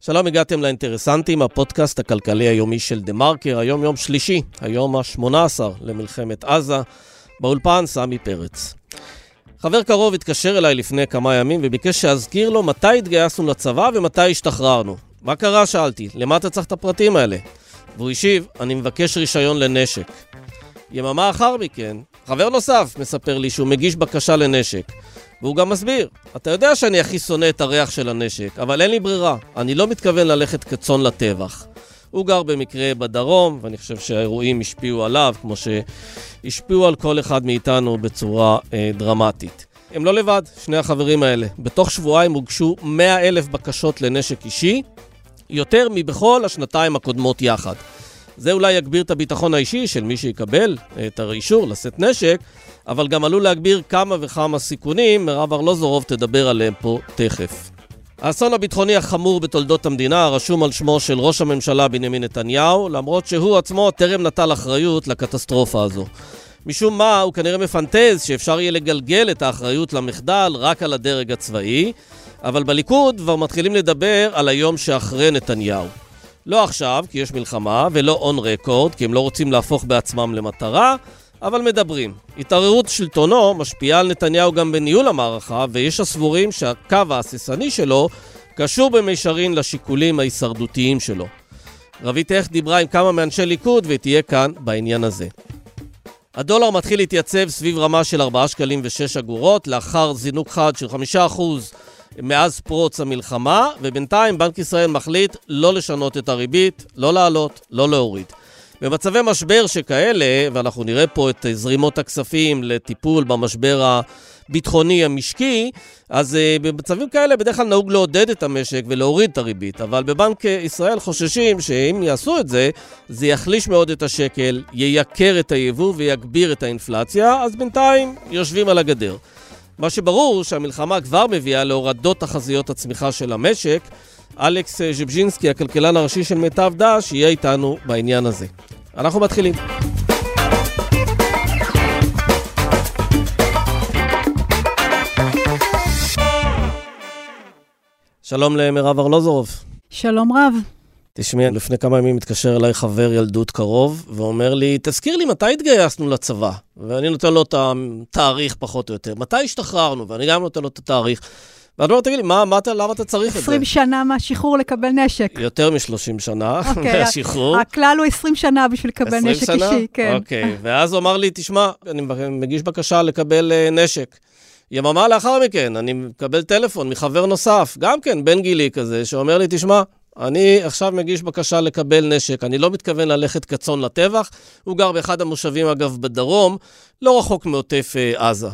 שלום, הגעתם לאינטרסנטים, הפודקאסט הכלכלי היומי של דה מרקר, היום יום שלישי, היום ה-18 למלחמת עזה, באולפן סמי פרץ. חבר קרוב התקשר אליי לפני כמה ימים וביקש שאזכיר לו מתי התגייסנו לצבא ומתי השתחררנו. מה קרה? שאלתי. למה אתה צריך את הפרטים האלה? והוא השיב, אני מבקש רישיון לנשק. יממה אחר מכן, חבר נוסף מספר לי שהוא מגיש בקשה לנשק. והוא גם מסביר, אתה יודע שאני הכי שונא את הריח של הנשק, אבל אין לי ברירה, אני לא מתכוון ללכת כצאן לטבח. הוא גר במקרה בדרום, ואני חושב שהאירועים השפיעו עליו, כמו שהשפיעו על כל אחד מאיתנו בצורה אה, דרמטית. הם לא לבד, שני החברים האלה. בתוך שבועיים הוגשו 100 אלף בקשות לנשק אישי, יותר מבכל השנתיים הקודמות יחד. זה אולי יגביר את הביטחון האישי של מי שיקבל את האישור לשאת נשק, אבל גם עלול להגביר כמה וכמה סיכונים, מירב ארלוזורוב תדבר עליהם פה תכף. האסון הביטחוני החמור בתולדות המדינה רשום על שמו של ראש הממשלה בנימין נתניהו, למרות שהוא עצמו טרם נטל אחריות לקטסטרופה הזו. משום מה, הוא כנראה מפנטז שאפשר יהיה לגלגל את האחריות למחדל רק על הדרג הצבאי, אבל בליכוד כבר מתחילים לדבר על היום שאחרי נתניהו. לא עכשיו, כי יש מלחמה, ולא און רקורד, כי הם לא רוצים להפוך בעצמם למטרה, אבל מדברים. התערערות שלטונו משפיעה על נתניהו גם בניהול המערכה, ויש הסבורים שהקו ההססני שלו קשור במישרין לשיקולים ההישרדותיים שלו. רבית איך דיברה עם כמה מאנשי ליכוד ותהיה כאן בעניין הזה. הדולר מתחיל להתייצב סביב רמה של 4 שקלים ו-6 אגורות, לאחר זינוק חד של 5% מאז פרוץ המלחמה, ובינתיים בנק ישראל מחליט לא לשנות את הריבית, לא לעלות, לא להוריד. במצבי משבר שכאלה, ואנחנו נראה פה את זרימות הכספים לטיפול במשבר הביטחוני המשקי, אז uh, במצבים כאלה בדרך כלל נהוג לעודד את המשק ולהוריד את הריבית. אבל בבנק ישראל חוששים שאם יעשו את זה, זה יחליש מאוד את השקל, ייקר את היבוא ויגביר את האינפלציה, אז בינתיים יושבים על הגדר. מה שברור שהמלחמה כבר מביאה להורדות תחזיות הצמיחה של המשק. אלכס ז'בז'ינסקי, הכלכלן הראשי של מיטב דש, יהיה איתנו בעניין הזה. אנחנו מתחילים. שלום למירב ארלוזורוב. שלום רב. תשמעי, לפני כמה ימים התקשר אליי חבר ילדות קרוב, ואומר לי, תזכיר לי מתי התגייסנו לצבא? ואני נותן לו את התאריך פחות או יותר. מתי השתחררנו? ואני גם נותן לו את התאריך. ואת אומרת, תגיד לי, מה, מה, למה אתה צריך את זה? 20 שנה מהשחרור לקבל נשק. יותר מ-30 שנה okay, אוקיי, מהשחרור. הכלל הוא 20 שנה בשביל לקבל נשק שנה? אישי, כן. אוקיי, okay. ואז הוא אמר לי, תשמע, אני מגיש בקשה לקבל uh, נשק. יממה לאחר מכן, אני מקבל טלפון מחבר נוסף, גם כן, בן גילי כזה, שאומר לי, תשמע, אני עכשיו מגיש בקשה לקבל נשק, אני לא מתכוון ללכת כצאן לטבח. הוא גר באחד המושבים, אגב, בדרום, לא רחוק מעוטף אה, עזה.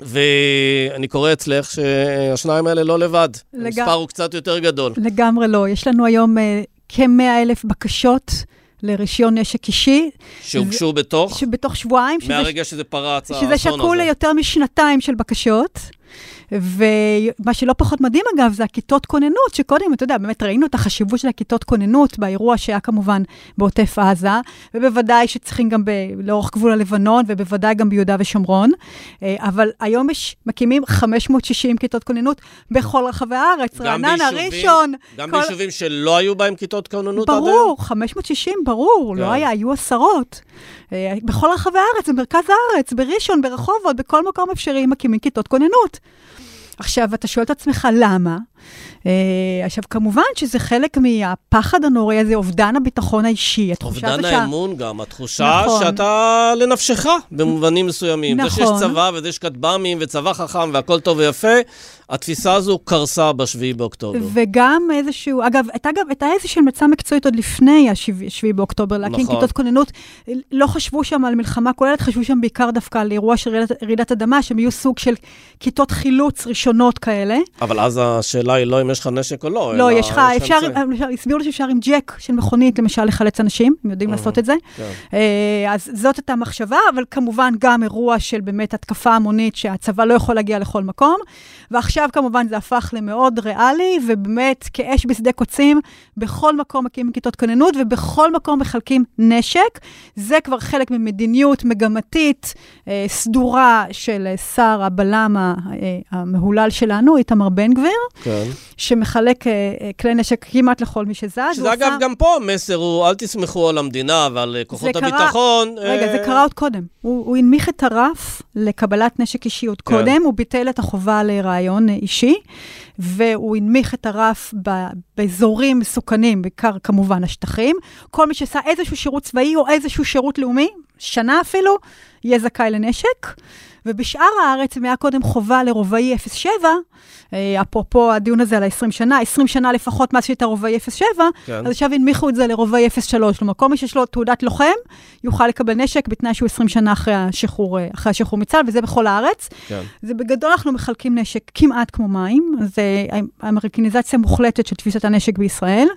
ואני קורא אצלך שהשניים האלה לא לבד. לג... המספר הוא קצת יותר גדול. לגמרי לא. יש לנו היום uh, כ-100 אלף בקשות. לרישיון נשק אישי. שהוגשו ו... בתוך? שבתוך שבועיים. מהרגע שזה, שזה פרץ האסון הזה. שזה שקול ליותר משנתיים של בקשות. ומה שלא פחות מדהים, אגב, זה הכיתות כוננות, שקודם, אתה יודע, באמת ראינו את החשיבות של הכיתות כוננות באירוע שהיה כמובן בעוטף עזה, ובוודאי שצריכים גם ב- לאורך גבול הלבנון, ובוודאי גם ביהודה ושומרון. אה, אבל היום יש, מקימים 560 כיתות כוננות בכל רחבי הארץ, רעננה, ראשון. גם כל... ביישובים שלא היו בהם כיתות כוננות עד היום? ברור, 560, ברור, לא כן. לא היה, היו עשרות. אה, בכל רחבי הארץ, במרכז הארץ, בראשון, ברחובות, בכל מקום אפשרי מקימים כיתות כוננות. עכשיו, אתה שואל את עצמך למה? Uh, עכשיו, כמובן שזה חלק מהפחד הנוראי הזה, אובדן הביטחון האישי, אובדן האמון שה... גם, התחושה נכון. שאתה לנפשך במובנים מסוימים. נכון. זה שיש נכון. צבא וזה שיש כטב"מים וצבא חכם והכל טוב ויפה, התפיסה הזו קרסה ב-7 באוקטובר. וגם איזשהו, אגב, הייתה גם, הייתה איזושהי מצע מקצועית עוד לפני ה-7 באוקטובר, להקים נכון. כיתות כוננות. לא חשבו שם על מלחמה כוללת, חשבו שם בעיקר דווקא על אירוע של רעידת אדמה, שהם יהיו סוג של כיתות חילוץ ראשונות כאלה. אבל אז השאלה השאלה היא לא אם יש לך נשק או לא, לא, יש לך, אפשר, הסבירו לי שאפשר עם ג'ק של מכונית, למשל, לחלץ אנשים, הם יודעים לעשות את זה. כן. אה, אז זאת הייתה המחשבה, אבל כמובן גם אירוע של באמת התקפה המונית, שהצבא לא יכול להגיע לכל מקום. ועכשיו כמובן זה הפך למאוד ריאלי, ובאמת כאש בשדה קוצים, בכל מקום מקימים כיתות כוננות, ובכל מקום מחלקים נשק. זה כבר חלק ממדיניות מגמתית אה, סדורה של שר הבלם המהולל שלנו, איתמר בן גביר, כן. שמחלק אה, אה, כלי נשק כמעט לכל מי שזז. שזה אגב, עושה... גם פה המסר הוא, אל תסמכו על המדינה ועל אה, כוחות קרה... הביטחון. רגע, אה... זה קרה עוד קודם. הוא, הוא הנמיך את הרף לקבלת נשק אישי עוד כן. קודם, הוא ביטל את החובה לרעיון אישי, והוא הנמיך את הרף ב, באזורים מסוכנים, בעיקר כמובן השטחים. כל מי שעשה איזשהו שירות צבאי או איזשהו שירות לאומי, שנה אפילו, יהיה זכאי לנשק. ובשאר הארץ, אם היה קודם חובה לרובעי 07, אה, אפרופו הדיון הזה על ה-20 שנה, 20 שנה לפחות מאז שהייתה רובעי 07, כן. אז עכשיו הנמיכו את זה לרובעי 03. כלומר, כל מי שיש לו תעודת לוחם, יוכל לקבל נשק בתנאי שהוא 20 שנה אחרי השחרור, אה, אחרי השחרור מצה"ל, וזה בכל הארץ. כן. זה בגדול אנחנו מחלקים נשק כמעט כמו מים, זה אמריקניזציה מוחלטת של תפיסת הנשק בישראל.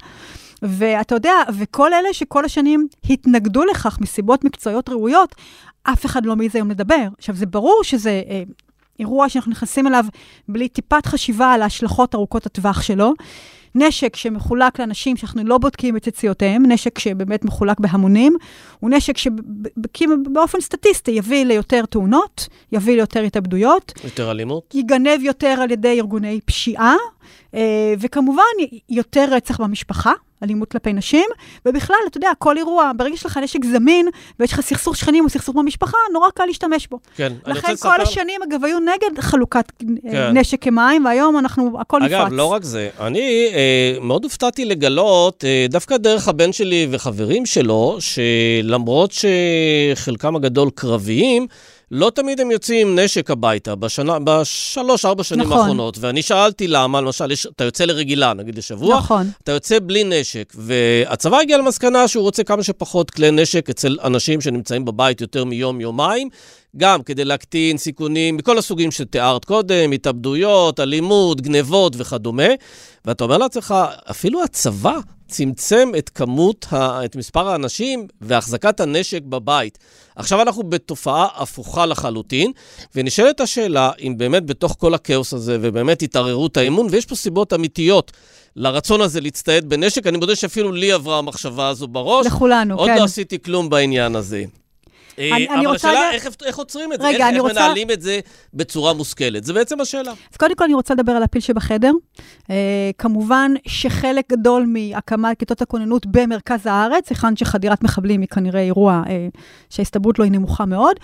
ואתה יודע, וכל אלה שכל השנים התנגדו לכך מסיבות מקצועיות ראויות, אף אחד לא מעז היום לדבר. עכשיו, זה ברור שזה אה, אירוע שאנחנו נכנסים אליו בלי טיפת חשיבה על ההשלכות ארוכות הטווח שלו. נשק שמחולק לאנשים שאנחנו לא בודקים את יציאותיהם, נשק שבאמת מחולק בהמונים, הוא נשק שבאופן סטטיסטי יביא ליותר תאונות, יביא ליותר התאבדויות. יותר אלימות. יגנב יותר על ידי ארגוני פשיעה, וכמובן יותר רצח במשפחה. אלימות כלפי נשים, ובכלל, אתה יודע, כל אירוע, ברגע שיש לך נשק זמין, ויש לך סכסוך שכנים או סכסוך במשפחה, נורא קל להשתמש בו. כן, לספר... לכן כל השנים, אגב, היו נגד חלוקת אה, כן. נשק כמים, והיום אנחנו, הכל נפרץ. אגב, לא רק זה, אני אה, מאוד הופתעתי לגלות, אה, דווקא דרך הבן שלי וחברים שלו, שלמרות שחלקם הגדול קרביים, לא תמיד הם יוצאים עם נשק הביתה בשנה, בשלוש, ארבע שנים נכון. האחרונות. ואני שאלתי למה, למשל, יש, אתה יוצא לרגילה, נגיד לשבוע, נכון. אתה יוצא בלי נשק. והצבא הגיע למסקנה שהוא רוצה כמה שפחות כלי נשק אצל אנשים שנמצאים בבית יותר מיום-יומיים, גם כדי להקטין סיכונים מכל הסוגים שתיארת קודם, התאבדויות, אלימות, גנבות וכדומה. ואתה אומר לעצמך, אפילו הצבא צמצם את כמות, ה... את מספר האנשים והחזקת הנשק בבית. עכשיו אנחנו בתופעה הפוכה לחלוטין, ונשאלת השאלה אם באמת בתוך כל הכאוס הזה, ובאמת התערערות האמון, ויש פה סיבות אמיתיות. לרצון הזה להצטייד בנשק, אני מודה שאפילו לי עברה המחשבה הזו בראש. לכולנו, עוד כן. עוד לא עשיתי כלום בעניין הזה. אה, אני, אני אבל השאלה, לה... איך, איך עוצרים את זה? רגע, איך, איך רוצה... מנהלים את זה בצורה מושכלת? זה בעצם השאלה. אז קודם כל אני רוצה לדבר על הפיל שבחדר. Uh, כמובן שחלק גדול מהקמת כיתות הכוננות במרכז הארץ, היכן שחדירת מחבלים היא כנראה אירוע uh, שההסתברות לו היא נמוכה מאוד.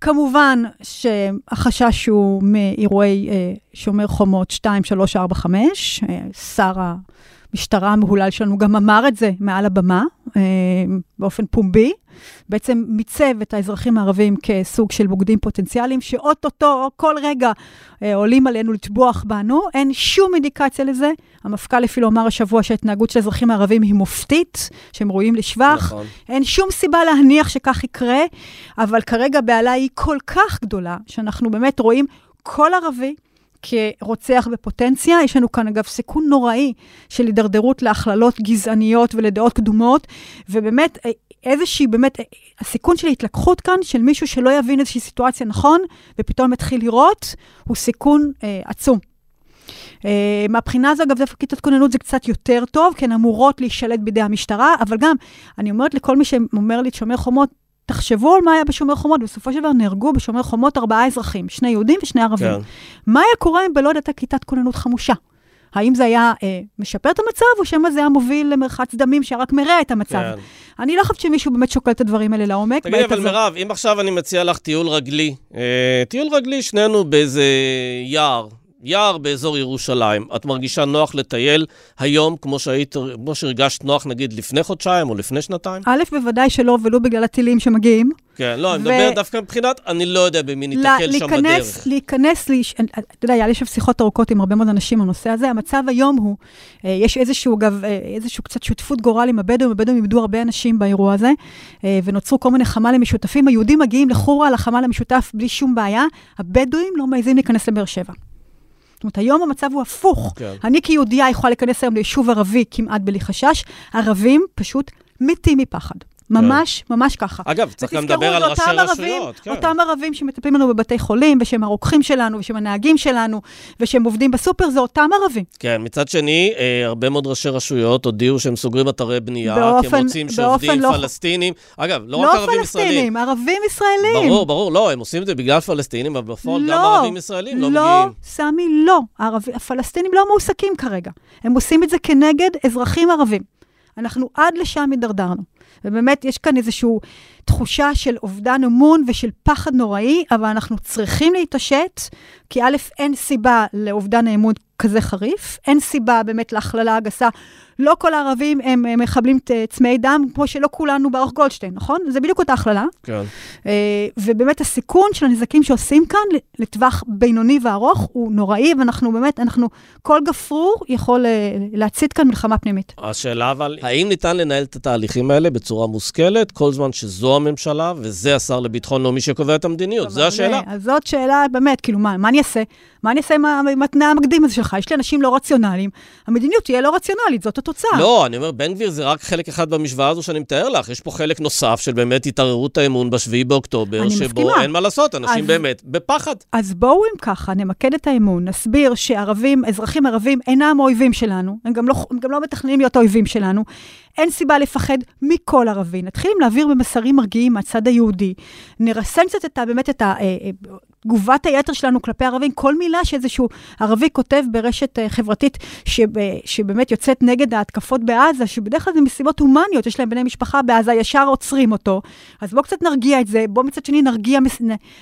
כמובן שהחשש הוא מאירועי שומר חומות 2, 3, 4, 5. אה, שר המשטרה המהולל שלנו גם אמר את זה מעל הבמה, אה, באופן פומבי. בעצם מיצב את האזרחים הערבים כסוג של בוגדים פוטנציאליים, שאו-טו-טו, כל רגע אה, עולים עלינו לטבוח בנו. אין שום אינדיקציה לזה. המפכ"ל אפילו אמר השבוע שההתנהגות של האזרחים הערבים היא מופתית, שהם ראויים לשבח. נכון. אין שום סיבה להניח שכך יקרה, אבל כרגע הבהלה היא כל כך גדולה, שאנחנו באמת רואים כל ערבי, כרוצח בפוטנציה. יש לנו כאן, אגב, סיכון נוראי של הידרדרות להכללות גזעניות ולדעות קדומות, ובאמת, איזושהי, באמת, הסיכון של התלקחות כאן, של מישהו שלא יבין איזושהי סיטואציה נכון, ופתאום יתחיל לראות, הוא סיכון אה, עצום. אה, מהבחינה הזו, אגב, דווקא כיתות כוננות זה קצת יותר טוב, כי הן אמורות להישלט בידי המשטרה, אבל גם, אני אומרת לכל מי שאומר לי את שומר חומות, תחשבו על מה היה בשומר חומות, בסופו של דבר נהרגו בשומר חומות ארבעה אזרחים, שני יהודים ושני ערבים. כן. מה היה קורה אם בלוד הייתה כיתת כוננות חמושה? האם זה היה אה, משפר את המצב, או שמא זה היה מוביל למרחץ דמים שרק מרע את המצב? כן. אני לא חושבת שמישהו באמת שוקל את הדברים האלה לעומק. תגידי, אבל מירב, אם עכשיו אני מציע לך טיול רגלי, אה, טיול רגלי, שנינו באיזה יער, יער באזור ירושלים, את מרגישה נוח לטייל היום, כמו שהיית, כמו שהרגשת נוח, נגיד, לפני חודשיים או לפני שנתיים? א', בוודאי שלא, ולו בגלל הטילים שמגיעים. כן, לא, אני מדבר דווקא מבחינת, אני לא יודע במי ניתקל שם בדרך. להיכנס, אתה יודע, היה לי שם שיחות ארוכות עם הרבה מאוד אנשים בנושא הזה. המצב היום הוא, אה, יש איזשהו, אגב, אה, איזשהו קצת שותפות גורל עם הבדואים, הבדואים איבדו הרבה אנשים באירוע הזה, אה, ונוצרו כל מיני חמ"לים משותפים. היהודים מגיעים לחורה לחמ"ל המשותף בלי שום בעיה, הבדואים לא מעזים להיכנס לבאר שבע. זאת אומרת, היום המצב הוא הפוך. כן. אני כיהודייה יכולה להיכנס היום ליישוב ערבי כמעט בלי חשש, ערבים פשוט מתים מפחד. ממש, ממש ככה. אגב, צריך גם לדבר על ראשי רשויות. כן. אותם ערבים שמטפלים לנו בבתי חולים, ושהם הרוקחים שלנו, ושהם הנהגים שלנו, ושהם עובדים בסופר, זה אותם ערבים. כן, מצד שני, אה, הרבה מאוד ראשי רשויות הודיעו שהם סוגרים אתרי בנייה, כי הם באופן- רוצים באופן שעובדים לא- פלסטינים, אגב, לא רק לא ערבים ישראלים. פלסטינים, ערבים ישראלים. ברור, ברור, לא, הם עושים את זה בגלל פלסטינים, אבל בפועל גם לא, ערבים ישראלים לא לא, מגיעים. סמי, לא. הערב... הפלסטינים לא מועסקים כרגע. הם עושים את זה כנגד אזרחים ערבים. אנחנו עד לשם הידרדרנו. ובאמת, יש כאן איזושהי תחושה של אובדן אמון ושל פחד נוראי, אבל אנחנו צריכים להתעשת, כי א', אין סיבה לאובדן האמון כזה חריף, אין סיבה באמת להכללה הגסה. לא כל הערבים הם, מחבלים צמאי דם, כמו שלא כולנו ברוך גולדשטיין, נכון? זה בדיוק אותה הכללה. כן. אה, ובאמת הסיכון של הנזקים שעושים כאן לטווח בינוני וארוך הוא נוראי, ואנחנו באמת, אנחנו, כל גפרור יכול אה, להצית כאן מלחמה פנימית. השאלה אבל, האם ניתן לנהל את התהליכים האלה בצורה מושכלת, כל זמן שזו הממשלה וזה השר לביטחון לאומי שקובע את המדיניות? זו השאלה. אה, אז זאת שאלה באמת, כאילו, מה, מה אני אעשה? מה אני אעשה עם התנאי המקדים הזה שלך? יש לי אנשים לא רציונליים, המדיניות תהיה לא רציונלית, זאת התוצאה. לא, אני אומר, בן גביר זה רק חלק אחד במשוואה הזו שאני מתאר לך. יש פה חלק נוסף של באמת התערערות האמון ב-7 באוקטובר, שבו מסכימה. אין מה לעשות, אנשים אז- באמת בפחד. אז בואו אם ככה, נמקד את האמון, נסביר שערבים, אזרחים ערבים אינם האויבים שלנו, הם גם לא, הם גם לא מתכננים להיות האויבים שלנו. אין סיבה לפחד מכל ערבי. נתחיל עם להעביר במסרים מרגיעים מהצד היהודי. נרסן קצת את ה, באמת את ה... תגובת היתר שלנו כלפי ערבים, כל מילה שאיזשהו ערבי כותב ברשת אה, חברתית שב, שבאמת יוצאת נגד ההתקפות בעזה, שבדרך כלל זה מסיבות הומניות, יש להם בני משפחה בעזה, ישר עוצרים אותו. אז בואו קצת נרגיע את זה, בואו מצד שני נרגיע,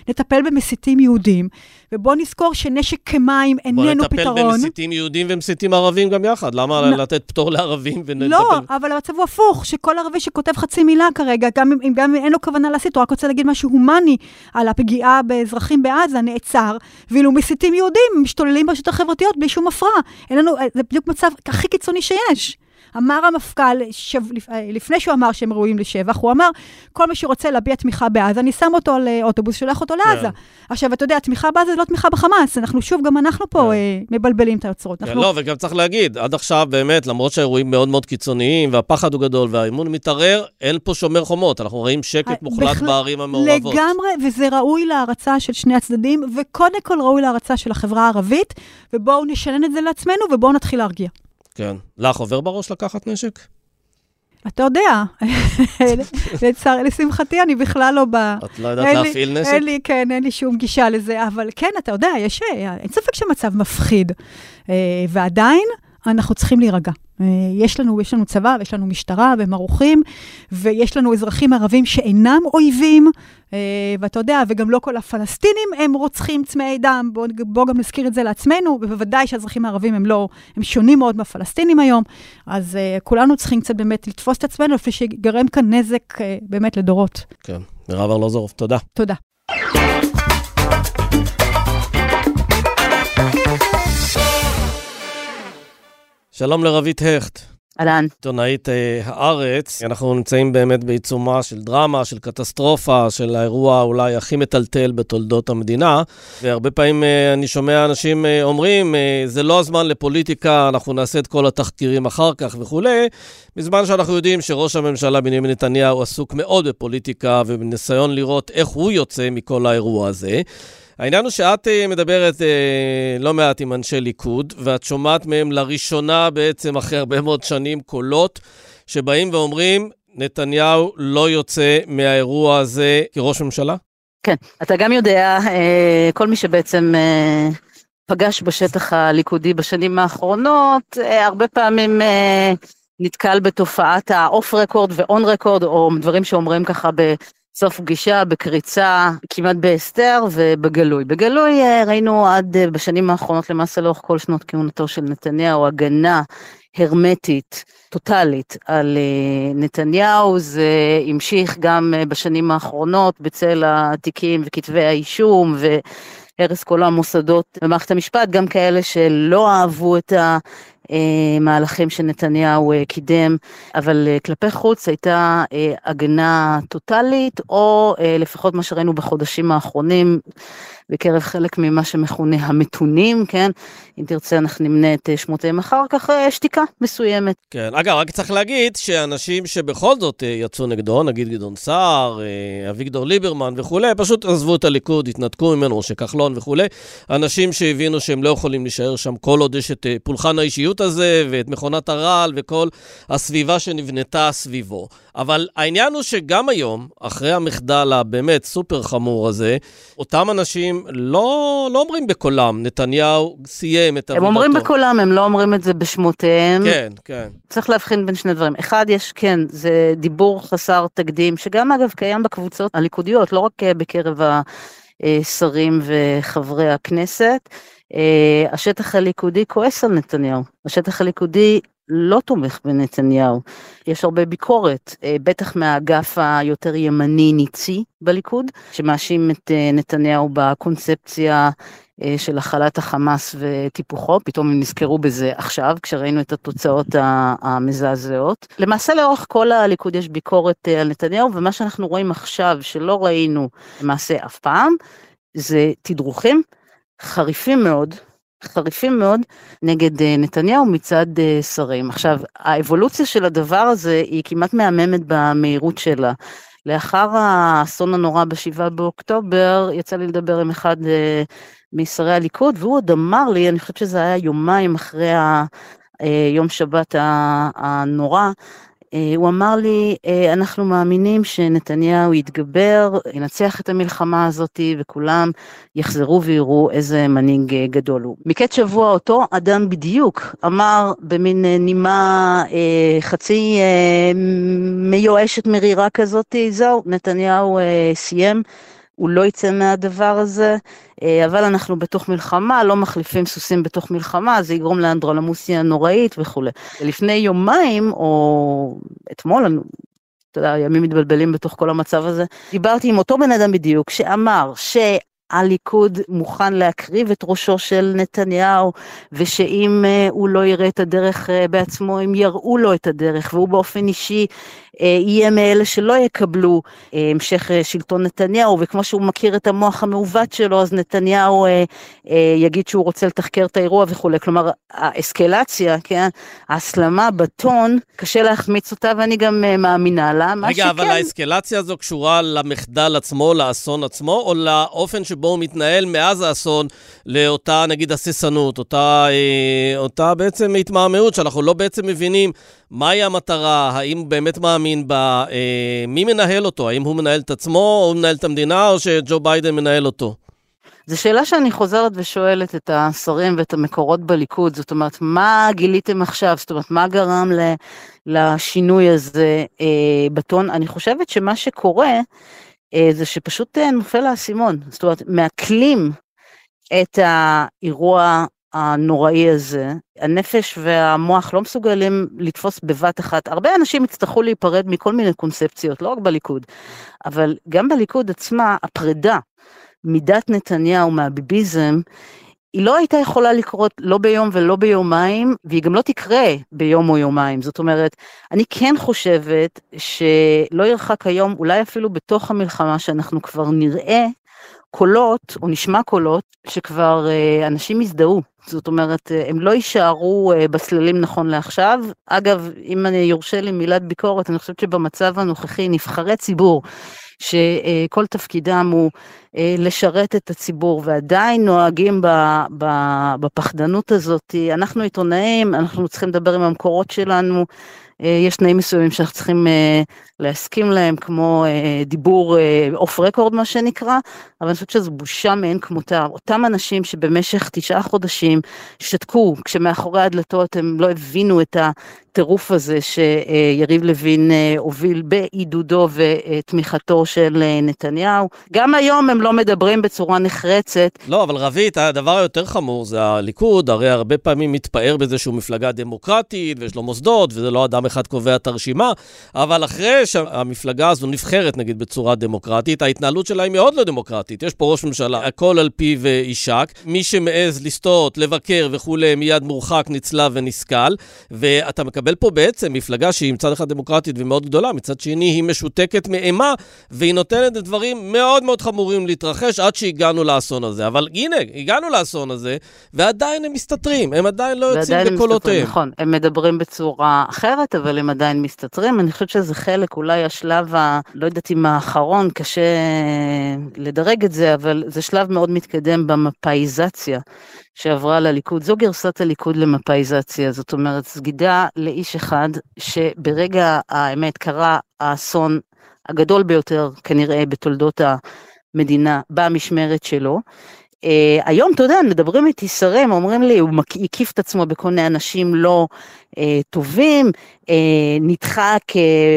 נטפל במסיתים יהודים, ובואו נזכור שנשק כמים בוא איננו נטפל פתרון. במסיתים יהודים ומסיתים ערבים גם יחד. למה נ- לתת פטור לערבים ונטפל... לא, אבל המצב הוא הפוך, שכל ערבי שכותב חצי מילה כרגע, גם אם, גם אם אין לו כוונה להסית, הוא רק רוצה להגיד משהו הומני על הפגיעה באזרחים בעזה, נעצר, ואילו מסיתים יהודים משתוללים ברשתות החברתיות בלי שום הפרעה. לנו, זה בדיוק מצב הכי קיצוני שיש. אמר המפכ"ל, שב, אה, לפני שהוא אמר שהם ראויים לשבח, הוא אמר, כל מי שרוצה להביע תמיכה בעזה, אני שם אותו על אה, אוטובוס, שולח אותו לעזה. כן. עכשיו, אתה יודע, תמיכה בעזה זה לא תמיכה בחמאס, אנחנו שוב, גם אנחנו פה כן. אה, מבלבלים את היוצרות. כן, אנחנו לא, וגם צריך להגיד, עד עכשיו באמת, למרות שהאירועים מאוד מאוד קיצוניים, והפחד הוא גדול, והאימון מתערער, אין פה שומר חומות. אנחנו רואים שקט מוחלט בכלל- בערים המעורבות. לגמרי, וזה ראוי להערצה של שני הצדדים, וקודם כל ראוי להערצה של החברה הערבית, ובואו נשנן את זה לעצמנו, ובואו נתחיל להרגיע. כן. לך עובר בראש לקחת נשק? אתה יודע, לצער, לשמחתי, אני בכלל לא ב... את לא יודעת אין לי- להפעיל נשק? אין לי, כן, אין לי שום גישה לזה, אבל כן, אתה יודע, יש, אה, אין ספק שהמצב מפחיד. אה, ועדיין, אנחנו צריכים להירגע. אה, יש לנו, יש לנו צבא, ויש לנו משטרה, והם ערוכים, ויש לנו אזרחים ערבים שאינם אויבים, אה, ואתה יודע, וגם לא כל הפלסטינים הם רוצחים צמאי דם, בואו בוא גם נזכיר את זה לעצמנו, ובוודאי שהאזרחים הערבים הם לא, הם שונים מאוד מהפלסטינים היום, אז אה, כולנו צריכים קצת באמת לתפוס את עצמנו, לפני שיגרם כאן נזק באמת לדורות. כן. מירב ארלוזורוב, תודה. תודה. שלום לרבית הכט. אהלן. עיתונאית אה, הארץ, אנחנו נמצאים באמת בעיצומה של דרמה, של קטסטרופה, של האירוע אולי הכי מטלטל בתולדות המדינה. והרבה פעמים אה, אני שומע אנשים אה, אומרים, אה, זה לא הזמן לפוליטיקה, אנחנו נעשה את כל התחקירים אחר כך וכולי, בזמן שאנחנו יודעים שראש הממשלה בנימין נתניהו עסוק מאוד בפוליטיקה ובניסיון לראות איך הוא יוצא מכל האירוע הזה. העניין הוא שאת אה, מדברת אה, לא מעט עם אנשי ליכוד, ואת שומעת מהם לראשונה בעצם אחרי הרבה מאוד שנים קולות שבאים ואומרים, נתניהו לא יוצא מהאירוע הזה כראש ממשלה? כן, אתה גם יודע, אה, כל מי שבעצם אה, פגש בשטח הליכודי בשנים האחרונות, אה, הרבה פעמים אה, נתקל בתופעת האוף רקורד ואון רקורד, או דברים שאומרים ככה בסוף פגישה, בקריצה, כמעט בהסתר ובגלוי. בגלוי אה, ראינו עד אה, בשנים האחרונות, למעשה לאורך כל שנות כהונתו של נתניהו, הגנה הרמטית, טוטאלית, על אה, נתניהו. זה המשיך גם בשנים האחרונות בצל התיקים וכתבי האישום והרס כל המוסדות במערכת המשפט, גם כאלה שלא אהבו את המהלכים שנתניהו אה, קידם, אבל אה, כלפי חוץ הייתה אה, הגנה טוטאלית, או אה, לפחות מה שראינו בחודשים האחרונים, בקרב חלק ממה שמכונה המתונים, כן? אם תרצה אנחנו נמנה את שמותיהם אחר כך, שתיקה מסוימת. כן, אגב, רק צריך להגיד שאנשים שבכל זאת יצאו נגדו, נגיד גדעון סער, אביגדור ליברמן וכולי, פשוט עזבו את הליכוד, התנתקו ממנו, משה כחלון וכולי. אנשים שהבינו שהם לא יכולים להישאר שם כל עוד יש את פולחן האישיות הזה ואת מכונת הרעל וכל הסביבה שנבנתה סביבו. אבל העניין הוא שגם היום, אחרי המחדל הבאמת סופר חמור הזה, אותם אנשים לא, לא אומרים בקולם, נתניהו סיים את עבודתו. הם אומרים בקולם, הם לא אומרים את זה בשמותיהם. כן, כן. צריך להבחין בין שני דברים. אחד, יש, כן, זה דיבור חסר תקדים, שגם אגב קיים בקבוצות הליכודיות, לא רק אה, בקרב השרים וחברי הכנסת. אה, השטח הליכודי כועס על נתניהו. השטח הליכודי לא תומך בנתניהו. יש הרבה ביקורת, אה, בטח מהאגף היותר ימני ניצי בליכוד, שמאשים את אה, נתניהו בקונספציה אה, של הכלת החמאס וטיפוחו, פתאום הם נזכרו בזה עכשיו, כשראינו את התוצאות המזעזעות. למעשה לאורך כל הליכוד יש ביקורת על נתניהו, ומה שאנחנו רואים עכשיו, שלא ראינו למעשה אף פעם, זה תדרוכים חריפים מאוד חריפים מאוד נגד אה, נתניהו מצד אה, שרים. עכשיו, האבולוציה של הדבר הזה היא כמעט מהממת במהירות שלה. לאחר האסון הנורא ב-7 באוקטובר, יצא לי לדבר עם אחד אה, משרי הליכוד, והוא עוד אמר לי, אני חושבת שזה היה יומיים אחרי יום שבת הנורא, אה, הוא אמר לי, אה, אנחנו מאמינים שנתניהו יתגבר, ינצח את המלחמה הזאת וכולם יחזרו ויראו איזה מנהיג אה, גדול הוא. מקץ שבוע אותו אדם בדיוק אמר במין נימה חצי מיואשת מרירה כזאת, זהו, נתניהו סיים. הוא לא יצא מהדבר הזה, אה, אבל אנחנו בתוך מלחמה, לא מחליפים סוסים בתוך מלחמה, זה יגרום לאנדרולמוסיה נוראית וכולי. לפני יומיים, או אתמול, אתה יודע, ימים מתבלבלים בתוך כל המצב הזה, דיברתי עם אותו בן אדם בדיוק, שאמר ש... הליכוד מוכן להקריב את ראשו של נתניהו, ושאם uh, הוא לא יראה את הדרך uh, בעצמו, הם יראו לו את הדרך, והוא באופן אישי יהיה מאלה שלא יקבלו uh, המשך uh, שלטון נתניהו, וכמו שהוא מכיר את המוח המעוות שלו, אז נתניהו יגיד שהוא רוצה לתחקר את האירוע וכולי. כלומר, האסקלציה, כן, ההסלמה בטון, קשה להחמיץ אותה, ואני גם מאמינה לה. רגע, שכן... אבל האסקלציה הזו קשורה למחדל עצמו, לאסון עצמו, או לאופן. שבו הוא מתנהל מאז האסון לאותה, נגיד, הססנות, אותה, אה, אותה בעצם התמהמהות, שאנחנו לא בעצם מבינים מהי המטרה, האם באמת מאמין בה, אה, מי מנהל אותו, האם הוא מנהל את עצמו, או הוא מנהל את המדינה, או שג'ו ביידן מנהל אותו. זו שאלה שאני חוזרת ושואלת את השרים ואת המקורות בליכוד, זאת אומרת, מה גיליתם עכשיו? זאת אומרת, מה גרם ל, לשינוי הזה אה, בטון? אני חושבת שמה שקורה, אה, זה שפשוט אה, נופל האסימון, זאת אומרת, מעכלים את האירוע הנוראי הזה, הנפש והמוח לא מסוגלים לתפוס בבת אחת. הרבה אנשים יצטרכו להיפרד מכל מיני קונספציות, לא רק בליכוד, אבל גם בליכוד עצמה, הפרידה מדת נתניהו, מהביביזם, היא לא הייתה יכולה לקרות לא ביום ולא ביומיים, והיא גם לא תקרה ביום או יומיים. זאת אומרת, אני כן חושבת שלא ירחק היום, אולי אפילו בתוך המלחמה, שאנחנו כבר נראה קולות, או נשמע קולות, שכבר אה, אנשים יזדהו. זאת אומרת, אה, הם לא יישארו אה, בסללים נכון לעכשיו. אגב, אם אני יורשה לי מילת ביקורת, אני חושבת שבמצב הנוכחי, נבחרי ציבור, שכל תפקידם הוא לשרת את הציבור, ועדיין נוהגים בפחדנות הזאת. אנחנו עיתונאים, אנחנו צריכים לדבר עם המקורות שלנו, יש תנאים מסוימים שאנחנו צריכים אה, להסכים להם, כמו דיבור אוף רקורד מה שנקרא, אבל אני חושבת שזו בושה מאין כמותה. אותם אנשים שבמשך תשעה חודשים שתקו, כשמאחורי הדלתות הם לא הבינו את הטירוף הזה שיריב לוין הוביל בעידודו ותמיכתו של נתניהו. גם היום הם לא מדברים בצורה נחרצת. לא, אבל רבית, הדבר היותר חמור זה הליכוד, הרי הרבה פעמים מתפאר בזה שהוא מפלגה דמוקרטית ויש לו מוסדות, וזה לא אדם אחד קובע את הרשימה, אבל אחרי שהמפלגה הזו נבחרת, נגיד, בצורה דמוקרטית, ההתנהלות שלה היא מאוד לא דמוקרטית. יש פה ראש ממשלה, הכל על פיו יישק. מי שמעז לסטות, לבקר וכולי, מיד מורחק, נצלב ונסכל. ואתה מקבל פה בעצם מפלגה שהיא מצד אחד דמוקרטית ומאוד גדולה, מצד שני היא משותקת מאימה, והיא נותנת דברים מאוד מאוד חמורים להתרחש עד שהגענו לאסון הזה. אבל הנה, הגענו לאסון הזה, ועדיין הם מסתתרים, הם עדיין לא יוצאים בקולותיהם. נכון, הם מדברים בצורה אחרת, אבל הם עדיין מסתתרים. אני חושבת שזה חלק, אולי השלב ה... לא יודעת אם האחרון, קשה לדרג את זה, אבל זה שלב מאוד מתקדם במפאיזציה שעברה לליכוד. זו גרסת הליכוד למפאיזציה, זאת אומרת, סגידה לאיש אחד, שברגע האמת קרה האסון הגדול ביותר כנראה בתולדות המדינה במשמרת שלו. Uh, היום, אתה יודע, מדברים איתי שרים, אומרים לי, הוא הקיף את עצמו בכל מיני אנשים לא טובים, uh, נדחק, uh,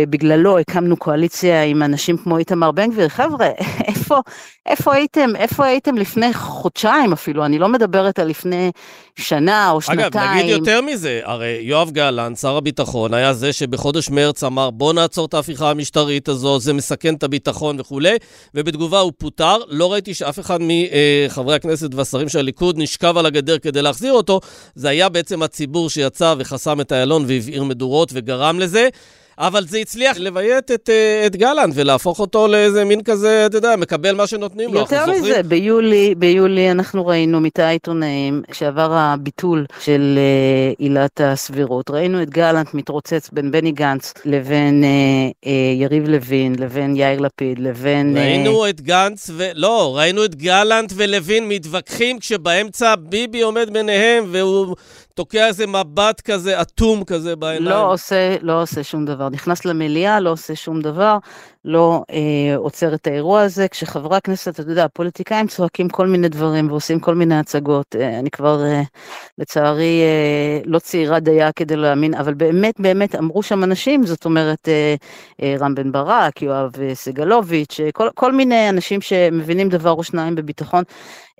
בגללו הקמנו קואליציה עם אנשים כמו איתמר בן גביר. חבר'ה, איפה, איפה הייתם, איפה הייתם לפני חודשיים אפילו? אני לא מדברת על לפני שנה או שנתיים. אגב, נגיד יותר מזה, הרי יואב גלנט, שר הביטחון, היה זה שבחודש מרץ אמר, בוא נעצור את ההפיכה המשטרית הזו, זה מסכן את הביטחון וכולי, ובתגובה הוא פוטר. לא ראיתי שאף אחד מחברי הכנסת והשרים של הליכוד נשכב על הגדר כדי להחזיר אותו. זה היה בעצם הציבור שיצא וחסם את איילון והבעיר מדורות וגרם לזה. אבל זה הצליח לביית את, אה, את גלנט ולהפוך אותו לאיזה מין כזה, אתה יודע, מקבל מה שנותנים לו. יותר מזה, ביולי, ביולי אנחנו ראינו מתא העיתונאים, כשעבר הביטול של uh, עילת הסבירות, ראינו את גלנט מתרוצץ בין בני גנץ לבין uh, uh, יריב לוין, לבין יאיר לפיד, לבין... ראינו uh... את גנץ ו... לא, ראינו את גלנט ולוין מתווכחים כשבאמצע ביבי עומד ביניהם והוא תוקע איזה מבט כזה אטום כזה בעיניים. לא עושה, לא עושה שום דבר. נכנס למליאה, לא עושה שום דבר, לא אה, עוצר את האירוע הזה. כשחברי הכנסת, אתה יודע, הפוליטיקאים צועקים כל מיני דברים ועושים כל מיני הצגות. אה, אני כבר, אה, לצערי, אה, לא צעירה דייה כדי להאמין, אבל באמת, באמת אמרו שם אנשים, זאת אומרת, אה, אה, רם בן ברק, יואב אה, סגלוביץ', אה, כל, כל מיני אנשים שמבינים דבר או שניים בביטחון.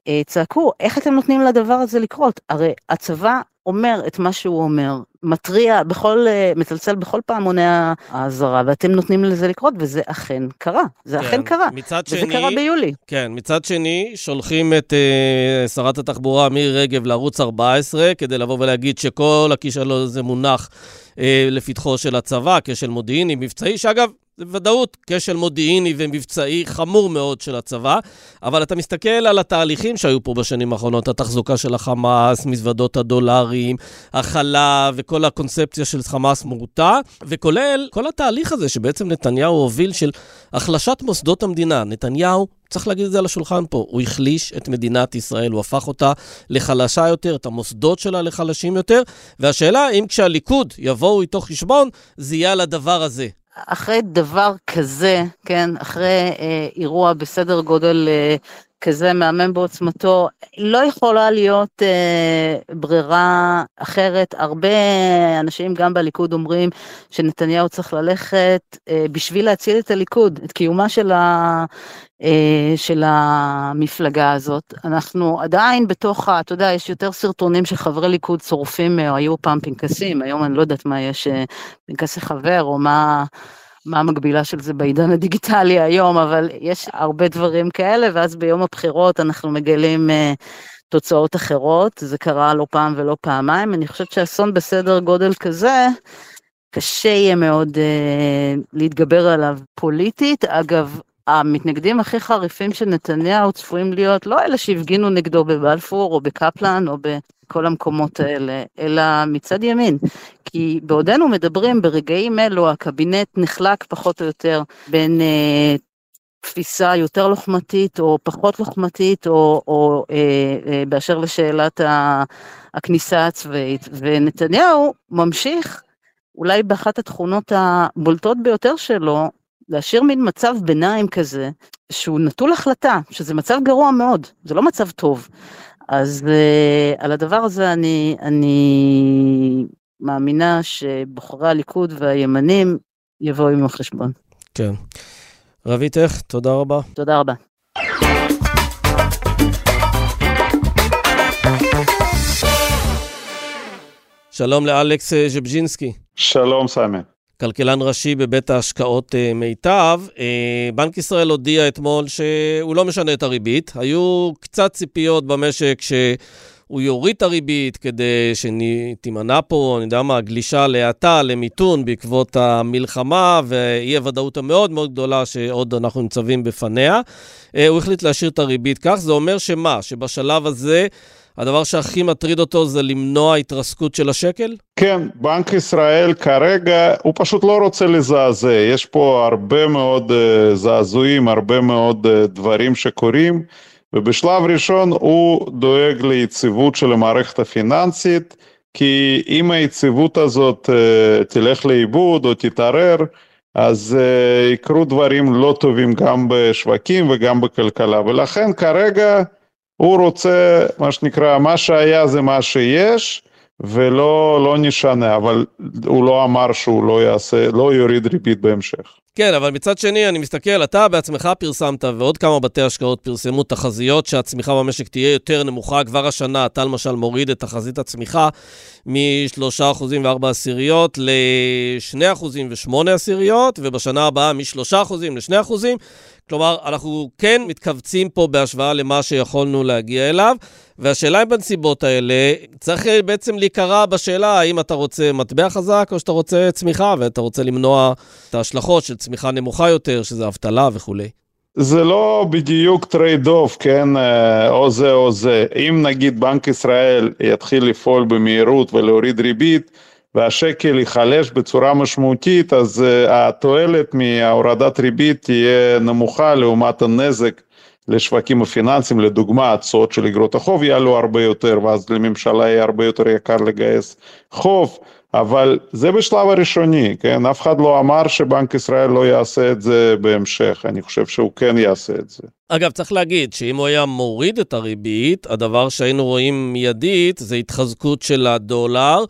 אה, צעקו, איך אתם נותנים לדבר הזה לקרות? הרי הצבא אומר את מה שהוא אומר, מתריע בכל, אה, מצלצל בכל פעמוני האזהרה, ואתם נותנים לזה לקרות, וזה אכן קרה. זה כן, אכן קרה. מצד וזה שני... קרה ביולי. כן, מצד שני, שולחים את uh, שרת התחבורה מירי רגב לערוץ 14, כדי לבוא ולהגיד שכל הכישלון הזה מונח uh, לפתחו של הצבא, כשל מודיעיני, מבצעי, שאגב, בוודאות כשל מודיעיני ומבצעי חמור מאוד של הצבא, אבל אתה מסתכל על התהליכים שהיו פה בשנים האחרונות, התחזוקה של החמאס, מזוודות הדולרים, החלב וכל הקונספציה של חמאס מורתע, וכולל כל התהליך הזה שבעצם נתניהו הוביל של החלשת מוסדות המדינה. נתניהו צריך להגיד את זה על השולחן פה, הוא החליש את מדינת ישראל, הוא הפך אותה לחלשה יותר, את המוסדות שלה לחלשים יותר, והשאלה אם כשהליכוד יבואו איתו חשבון, זה יהיה על הדבר הזה. אחרי דבר כזה, כן, אחרי אה, אירוע בסדר גודל אה, כזה מהמם בעוצמתו, לא יכולה להיות אה, ברירה אחרת. הרבה אנשים גם בליכוד אומרים שנתניהו צריך ללכת אה, בשביל להציל את הליכוד, את קיומה של, ה, אה, של המפלגה הזאת. אנחנו עדיין בתוך, ה, אתה יודע, יש יותר סרטונים שחברי ליכוד צורפים, או היו פעם פנקסים, היום אני לא יודעת מה יש, אה, פנקסי חבר, או מה... מה המקבילה של זה בעידן הדיגיטלי היום, אבל יש הרבה דברים כאלה, ואז ביום הבחירות אנחנו מגלים uh, תוצאות אחרות, זה קרה לא פעם ולא פעמיים, אני חושבת שאסון בסדר גודל כזה, קשה יהיה מאוד uh, להתגבר עליו פוליטית. אגב, המתנגדים הכי חריפים של נתניהו צפויים להיות לא אלה שהפגינו נגדו בבלפור או בקפלן או בכל המקומות האלה, אלא מצד ימין. כי בעודנו מדברים ברגעים אלו הקבינט נחלק פחות או יותר בין אה, תפיסה יותר לוחמתית או פחות לוחמתית או, או אה, אה, באשר לשאלת הכניסה הצבאית ונתניהו ממשיך אולי באחת התכונות הבולטות ביותר שלו להשאיר מין מצב ביניים כזה, שהוא נטול החלטה, שזה מצב גרוע מאוד, זה לא מצב טוב. אז uh, על הדבר הזה אני, אני מאמינה שבוחרי הליכוד והימנים יבואו עם החשבון. כן. רביתך, תודה רבה. תודה רבה. שלום לאלכס ז'בז'ינסקי. שלום, סמי. כלכלן ראשי בבית ההשקעות אה, מיטב. אה, בנק ישראל הודיע אתמול שהוא לא משנה את הריבית. היו קצת ציפיות במשק שהוא יוריד את הריבית כדי שתימנע פה, אני יודע מה, גלישה להאטה, למיתון בעקבות המלחמה ואי הוודאות המאוד מאוד גדולה שעוד אנחנו ניצבים בפניה. אה, הוא החליט להשאיר את הריבית כך. זה אומר שמה? שבשלב הזה... הדבר שהכי מטריד אותו זה למנוע התרסקות של השקל? כן, בנק ישראל כרגע, הוא פשוט לא רוצה לזעזע. יש פה הרבה מאוד uh, זעזועים, הרבה מאוד uh, דברים שקורים, ובשלב ראשון הוא דואג ליציבות של המערכת הפיננסית, כי אם היציבות הזאת uh, תלך לאיבוד או תתערער, אז uh, יקרו דברים לא טובים גם בשווקים וגם בכלכלה, ולכן כרגע הוא רוצה, מה שנקרא, מה שהיה זה מה שיש, ולא לא נשנה, אבל הוא לא אמר שהוא לא יעשה, לא יוריד ריבית בהמשך. כן, אבל מצד שני, אני מסתכל, אתה בעצמך פרסמת, ועוד כמה בתי השקעות פרסמו תחזיות שהצמיחה במשק תהיה יותר נמוכה. כבר השנה, אתה למשל מוריד את תחזית הצמיחה מ-3% ו-4 עשיריות ל-2% ו-8 עשיריות, ובשנה הבאה מ-3% ל-2%. כלומר, אנחנו כן מתכווצים פה בהשוואה למה שיכולנו להגיע אליו, והשאלה אם בנסיבות האלה, צריך בעצם להכריע בשאלה האם אתה רוצה מטבע חזק או שאתה רוצה צמיחה, ואתה רוצה למנוע את ההשלכות של צמיחה נמוכה יותר, שזה אבטלה וכולי. זה לא בדיוק trade-off, כן, אה, או זה או זה. אם נגיד בנק ישראל יתחיל לפעול במהירות ולהוריד ריבית, והשקל ייחלש בצורה משמעותית, אז אה, התועלת מהורדת ריבית תהיה נמוכה לעומת הנזק לשווקים הפיננסיים, לדוגמה, התשואות של אגרות החוב יעלו הרבה יותר, ואז לממשלה יהיה הרבה יותר יקר לגייס חוב. אבל זה בשלב הראשוני, כן? אף אחד לא אמר שבנק ישראל לא יעשה את זה בהמשך, אני חושב שהוא כן יעשה את זה. אגב, צריך להגיד שאם הוא היה מוריד את הריבית, הדבר שהיינו רואים מיידית זה התחזקות של הדולר.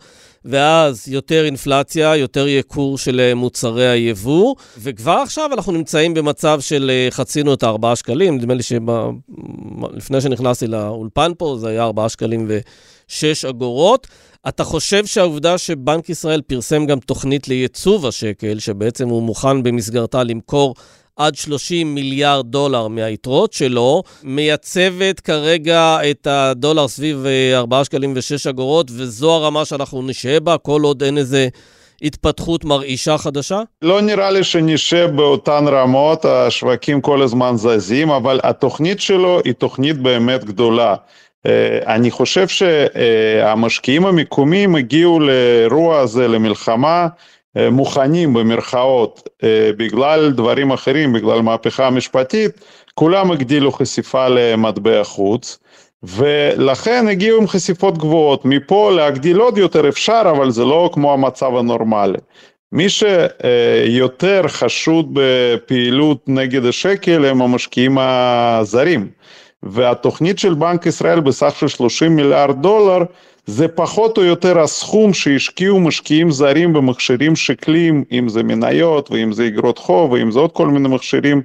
ואז יותר אינפלציה, יותר ייקור של אה, מוצרי היבוא, וכבר עכשיו אנחנו נמצאים במצב של אה, חצינו את ה-4 שקלים, נדמה לי שלפני שנכנסתי לאולפן פה זה היה 4 שקלים ו-6 אגורות. אתה חושב שהעובדה שבנק ישראל פרסם גם תוכנית לייצוב השקל, שבעצם הוא מוכן במסגרתה למכור עד 30 מיליארד דולר מהיתרות שלו, מייצבת כרגע את הדולר סביב 4 אה, שקלים ו-6 אגורות, וזו הרמה שאנחנו נשאר בה, כל עוד אין איזה... התפתחות מרעישה חדשה? לא נראה לי שנשב באותן רמות, השווקים כל הזמן זזים, אבל התוכנית שלו היא תוכנית באמת גדולה. אה, אני חושב שהמשקיעים המקומיים הגיעו לאירוע הזה, למלחמה, מוכנים במרכאות אה, בגלל דברים אחרים, בגלל מהפכה המשפטית, כולם הגדילו חשיפה למטבע חוץ. ולכן הגיעו עם חשיפות גבוהות, מפה להגדיל עוד יותר אפשר, אבל זה לא כמו המצב הנורמלי. מי שיותר חשוד בפעילות נגד השקל הם המשקיעים הזרים. והתוכנית של בנק ישראל בסך של 30 מיליארד דולר זה פחות או יותר הסכום שהשקיעו משקיעים זרים במכשירים שקליים, אם זה מניות ואם זה אגרות חוב ואם זה עוד כל מיני מכשירים,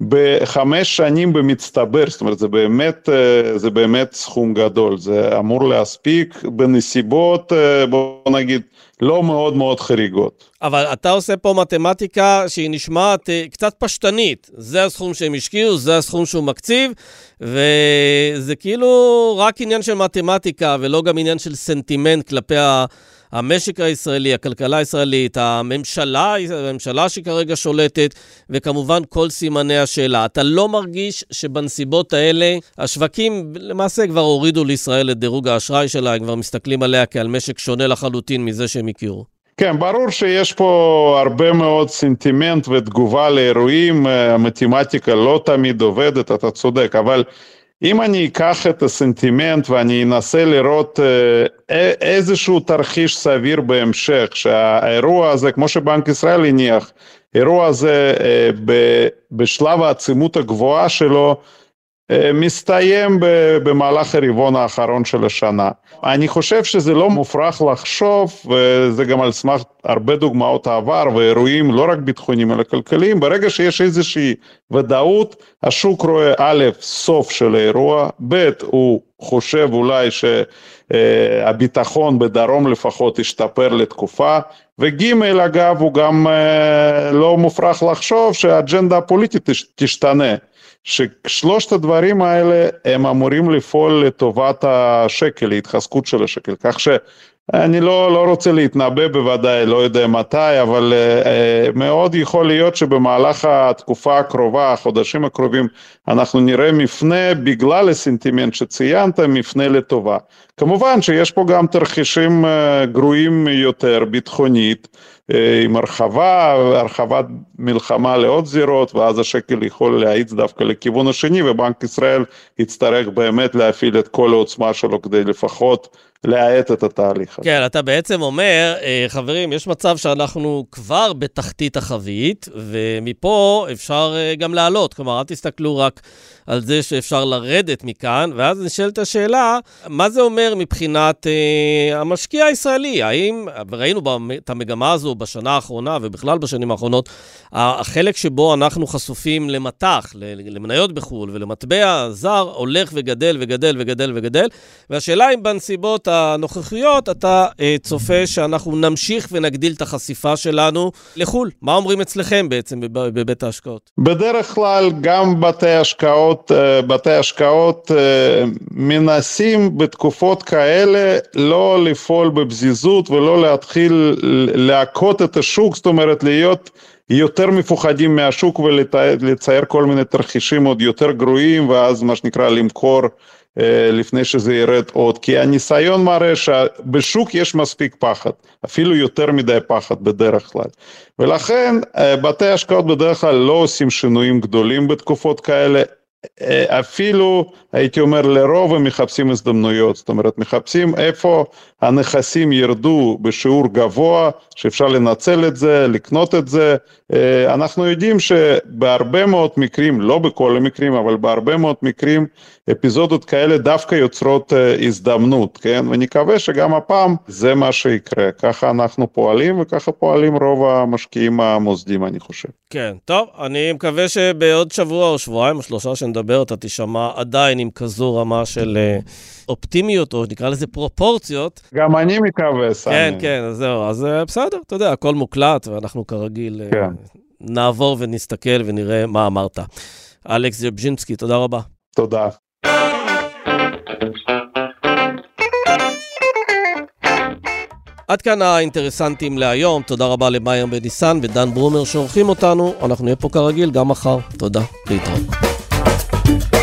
בחמש שנים במצטבר, זאת אומרת זה באמת, אה, זה באמת סכום גדול, זה אמור להספיק בנסיבות, אה, בוא נגיד, לא מאוד מאוד חריגות. אבל אתה עושה פה מתמטיקה שהיא נשמעת אה, קצת פשטנית. זה הסכום שהם השקיעו, זה הסכום שהוא מקציב, וזה כאילו רק עניין של מתמטיקה ולא גם עניין של סנטימנט כלפי ה... המשק הישראלי, הכלכלה הישראלית, הממשלה, הממשלה שכרגע שולטת, וכמובן כל סימני השאלה. אתה לא מרגיש שבנסיבות האלה, השווקים למעשה כבר הורידו לישראל את דירוג האשראי שלה, הם כבר מסתכלים עליה כעל משק שונה לחלוטין מזה שהם הכירו. כן, ברור שיש פה הרבה מאוד סנטימנט ותגובה לאירועים, המתמטיקה לא תמיד עובדת, אתה צודק, אבל אם אני אקח את הסנטימנט ואני אנסה לראות אה, איזשהו תרחיש סביר בהמשך, שהאירוע הזה, כמו שבנק ישראל הניח, אירוע הזה אה, בשלב העצימות הגבוהה שלו, מסתיים במהלך הרבעון האחרון של השנה. אני חושב שזה לא מופרך לחשוב, וזה גם על סמך הרבה דוגמאות העבר ואירועים לא רק ביטחוניים אלא כלכליים, ברגע שיש איזושהי ודאות, השוק רואה א', סוף של האירוע, ב', הוא חושב אולי שהביטחון בדרום לפחות ישתפר לתקופה, וג' אגב הוא גם לא מופרך לחשוב שהאג'נדה הפוליטית תשתנה. ששלושת הדברים האלה הם אמורים לפעול לטובת השקל, להתחזקות של השקל, כך שאני לא, לא רוצה להתנבא בוודאי, לא יודע מתי, אבל uh, מאוד יכול להיות שבמהלך התקופה הקרובה, החודשים הקרובים, אנחנו נראה מפנה בגלל הסנטימנט שציינת, מפנה לטובה. כמובן שיש פה גם תרחישים uh, גרועים יותר ביטחונית, עם הרחבה, הרחבת מלחמה לעוד זירות, ואז השקל יכול להאיץ דווקא לכיוון השני, ובנק ישראל יצטרך באמת להפעיל את כל העוצמה שלו כדי לפחות להאט את התהליך הזה. כן, אתה בעצם אומר, אה, חברים, יש מצב שאנחנו כבר בתחתית החבית, ומפה אפשר אה, גם לעלות. כלומר, אל תסתכלו רק על זה שאפשר לרדת מכאן, ואז נשאלת השאלה, מה זה אומר מבחינת אה, המשקיע הישראלי? האם, וראינו את המגמה הזו בשנה האחרונה, ובכלל בשנים האחרונות, החלק שבו אנחנו חשופים למטח, למניות בחו"ל ולמטבע זר, הולך וגדל וגדל וגדל וגדל, והשאלה אם בנסיבות הנוכחיות אתה אה, צופה שאנחנו נמשיך ונגדיל את החשיפה שלנו לחו"ל. מה אומרים אצלכם בעצם בבית ההשקעות? בדרך כלל גם בתי השקעות, אה, בתי השקעות אה, מנסים בתקופות כאלה לא לפעול בפזיזות ולא להתחיל להכות את השוק, זאת אומרת להיות יותר מפוחדים מהשוק ולצייר כל מיני תרחישים עוד יותר גרועים ואז מה שנקרא למכור אה, לפני שזה ירד עוד, כי הניסיון מראה שבשוק יש מספיק פחד, אפילו יותר מדי פחד בדרך כלל. ולכן בתי השקעות בדרך כלל לא עושים שינויים גדולים בתקופות כאלה, אפילו הייתי אומר לרוב הם מחפשים הזדמנויות, זאת אומרת מחפשים איפה הנכסים ירדו בשיעור גבוה שאפשר לנצל את זה, לקנות את זה, אה, אנחנו יודעים שבהרבה מאוד מקרים, לא בכל המקרים אבל בהרבה מאוד מקרים אפיזודות כאלה דווקא יוצרות אה, הזדמנות, כן? ונקווה שגם הפעם זה מה שיקרה, ככה אנחנו פועלים וככה פועלים רוב המשקיעים המוסדים אני חושב. כן, טוב, אני מקווה שבעוד שבוע או שבועיים או שלושה שנדבר אתה תשמע עדיין עם כזו רמה של אה, אופטימיות, או נקרא לזה פרופורציות. גם אני מקווה, סמי. כן, כן, אז זהו, אז בסדר, אתה יודע, הכל מוקלט ואנחנו כרגיל כן. נעבור ונסתכל ונראה מה אמרת. אלכס ז'בז'ינסקי, תודה רבה. תודה. עד כאן האינטרסנטים להיום, תודה רבה למאיר בניסן ודן ברומר שעורכים אותנו, אנחנו נהיה פה כרגיל גם מחר. תודה, להתראות.